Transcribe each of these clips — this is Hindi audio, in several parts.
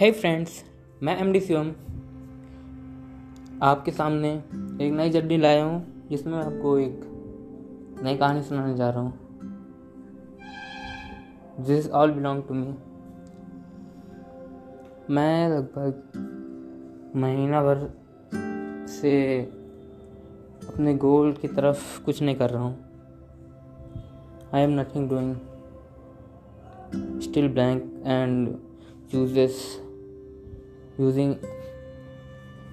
हे फ्रेंड्स मैं एम डी शिवम आपके सामने एक नई जर्नी लाया हूँ, जिसमें मैं आपको एक नई कहानी सुनाने जा रहा हूँ। This all belong to me मैं लगभग महीना भर से अपने गोल की तरफ़ कुछ नहीं कर रहा हूँ। I am nothing doing still blank and uses using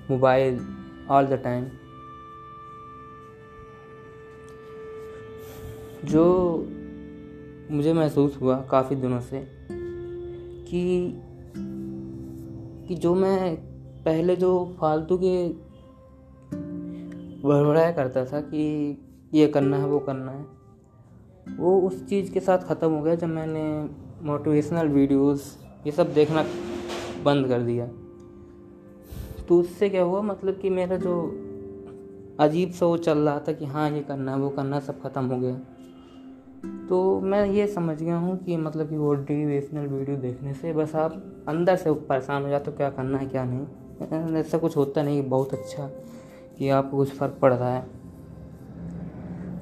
mobile all the time. जो मुझे महसूस हुआ काफ़ी दिनों से कि कि जो मैं पहले जो फालतू के बड़बड़ाया करता था कि ये करना है, वो करना है, वो उस चीज़ के साथ ख़त्म हो गया जब मैंने मोटिवेशनल वीडियोस ये सब देखना बंद कर दिया। तो उससे क्या हुआ? मतलब कि मेरा जो अजीब सा वो चल रहा था कि हाँ ये करना है, वो करना सब ख़त्म हो गया। तो मैं ये समझ गया हूँ कि मतलब कि वो डिवेशनल वीडियो देखने से बस आप अंदर से परेशान हो जाते हो, क्या करना है, क्या नहीं। ऐसा कुछ होता नहीं बहुत अच्छा कि आपको कुछ फ़र्क पड़ रहा है।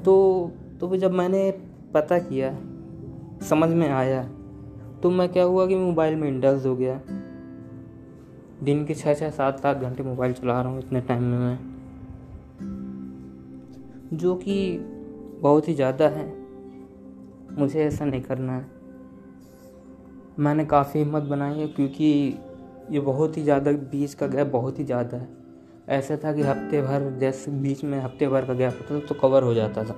तो तो जब मैंने पता किया, समझ में आया तो मैं क्या हुआ कि मोबाइल में इंडल्स हो गया। दिन के छः छः सात सात घंटे मोबाइल चला रहा हूँ इतने टाइम में मैं। जो कि बहुत ही ज़्यादा है। मुझे ऐसा नहीं करना है। मैंने काफ़ी हिम्मत बनाई है क्योंकि ये बहुत ही ज़्यादा बीच का गैप बहुत ही ज़्यादा है। ऐसा था कि हफ़्ते भर जैसे बीच में हफ़्ते भर का गैप होता था तो कवर हो जाता था।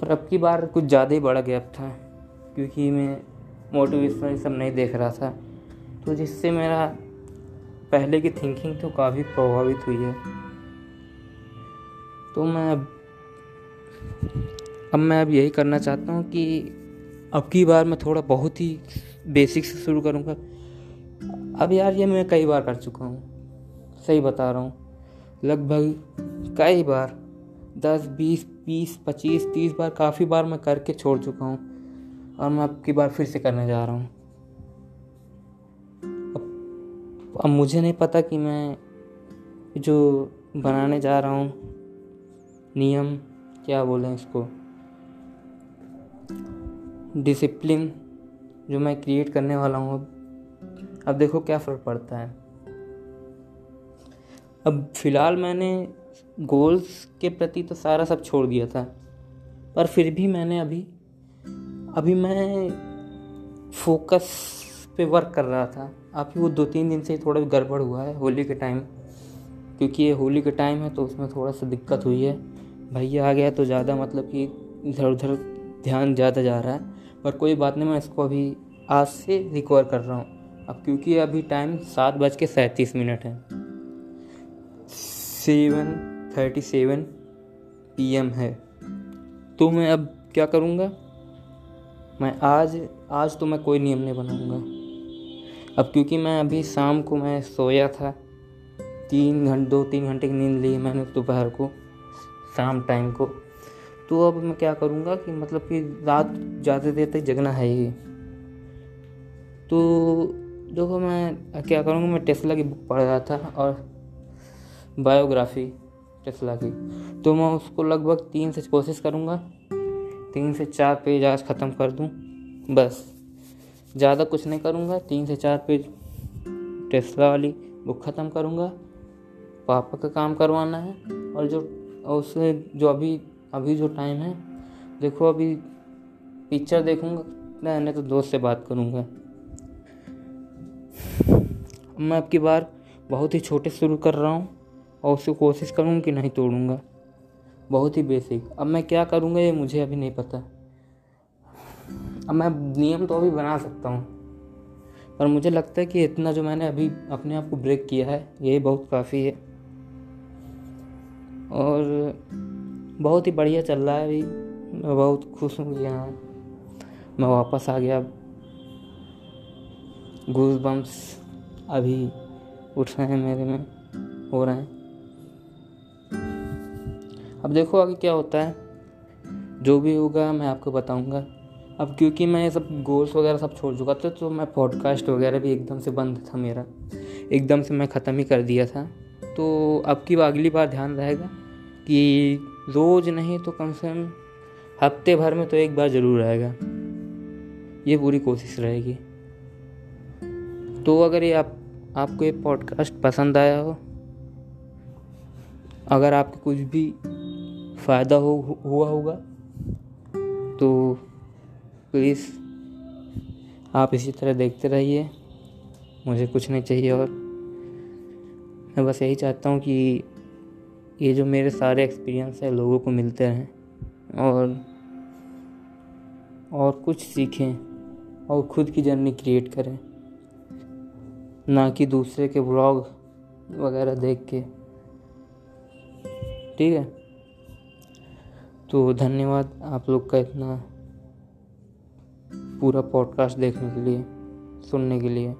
पर अब की बार कुछ ज़्यादा ही बड़ा गैप था क्योंकि मैं मोटिवेशन सब नहीं देख रहा था। तो जिससे मेरा पहले की थिंकिंग तो काफ़ी प्रभावित हुई है। तो मैं अब अब मैं अब यही करना चाहता हूँ कि अब की बार मैं थोड़ा बहुत ही बेसिक से शुरू करूँगा। अब यार ये मैं कई बार कर चुका हूँ। सही बता रहा हूँ। लगभग कई बार, दस, बीस बीस, पच्चीस, तीस बार काफ़ी बार मैं करके छोड़ चुका हूँ। और मैं अब की बार फिर से करने जा रहा हूँ। अब मुझे नहीं पता कि मैं जो बनाने जा रहा हूँ, नियम क्या बोलें इसको? डिसिप्लिन जो मैं क्रिएट करने वाला हूँ, अब अब देखो क्या फ़र्क पड़ता है। अब फ़िलहाल मैंने गोल्स के प्रति तो सारा सब छोड़ दिया था, पर फिर भी मैंने अभी अभी मैं फोकस पे वर्क कर रहा था। अभी वो दो तीन दिन से थोड़ा गड़बड़ हुआ है होली के टाइम क्योंकि ये होली के टाइम है तो उसमें थोड़ा सा दिक्कत हुई है। भैया आ गया तो ज़्यादा मतलब कि इधर उधर ध्यान ज़्यादा जा रहा है। पर कोई बात नहीं, मैं इसको अभी आज से रिकवर कर रहा हूँ। अब क्योंकि अभी टाइम सात बज के सैंतीस मिनट है। सेवन थर्टी सेवन पी है। तो मैं अब क्या करूँगा? मैं आज आज तो मैं कोई नियम नहीं बनाऊँगा। अब क्योंकि मैं अभी शाम को मैं सोया था, तीन घंटे दो तीन घंटे की नींद ली मैंने दोपहर को, शाम टाइम को। तो अब मैं क्या करूँगा कि मतलब कि रात ज़्यादा देर तक जगना है ही। तो देखो मैं क्या करूँगा, मैं टेस्ला की बुक पढ़ रहा था और बायोग्राफी टेस्ला की। तो मैं उसको लगभग तीन से कोशिश करूँगा, तीन से चार पेज आज ख़त्म कर दूँ, बस। ज़्यादा कुछ नहीं करूँगा, तीन से चार पेज टेस्ला वाली बुक ख़त्म करूँगा। पापा का काम करवाना है और जो उससे जो अभी अभी जो टाइम है, देखो अभी पिक्चर देखूँगा, नहीं तो दोस्त से बात करूँगा। मैं अब की बार बहुत ही छोटे शुरू कर रहा हूँ और उससे कोशिश करूँगा कि नहीं तोड़ूँगा। बहुत ही बेसिक अब मैं क्या करूँगा ये मुझे अभी नहीं पता। अब मैं नियम तो अभी बना सकता हूँ। पर मुझे लगता है कि इतना जो मैंने अभी अपने आप को ब्रेक किया है, यही बहुत काफ़ी है। और बहुत ही बढ़िया चल रहा है अभी। मैं बहुत खुश हूँ यहाँ मैं वापस आ गया। घूस बम्स अभी उठ रहे हैं मेरे में, हो रहे हैं। अब देखो आगे क्या होता है। जो भी होगा मैं आपको बताऊँगा। अब क्योंकि मैं सब गोल्स वगैरह सब छोड़ चुका था तो मैं पॉडकास्ट वगैरह भी एकदम से बंद था मेरा। एकदम से मैं ख़त्म ही कर दिया था। तो अब की अगली बार ध्यान रहेगा कि रोज़ नहीं तो कम से कम हफ़्ते भर में तो एक बार ज़रूर रहेगा। ये पूरी कोशिश रहेगी। तो अगर ये आप, आपको ये पॉडकास्ट पसंद आया हो, अगर आपको कुछ भी फ़ायदा हो, हुआ होगा तो प्लीज़, आप इसी तरह देखते रहिए। मुझे कुछ नहीं चाहिए और मैं बस यही चाहता हूँ कि ये जो मेरे सारे एक्सपीरियंस है, लोगों को मिलते रहें और और कुछ सीखें और ख़ुद की जर्नी क्रिएट करें। ना कि दूसरे के ब्लॉग वगैरह देख के। ठीक है? तो धन्यवाद आप लोग का इतना पूरा पॉडकास्ट देखने के लिए सुनने के लिए।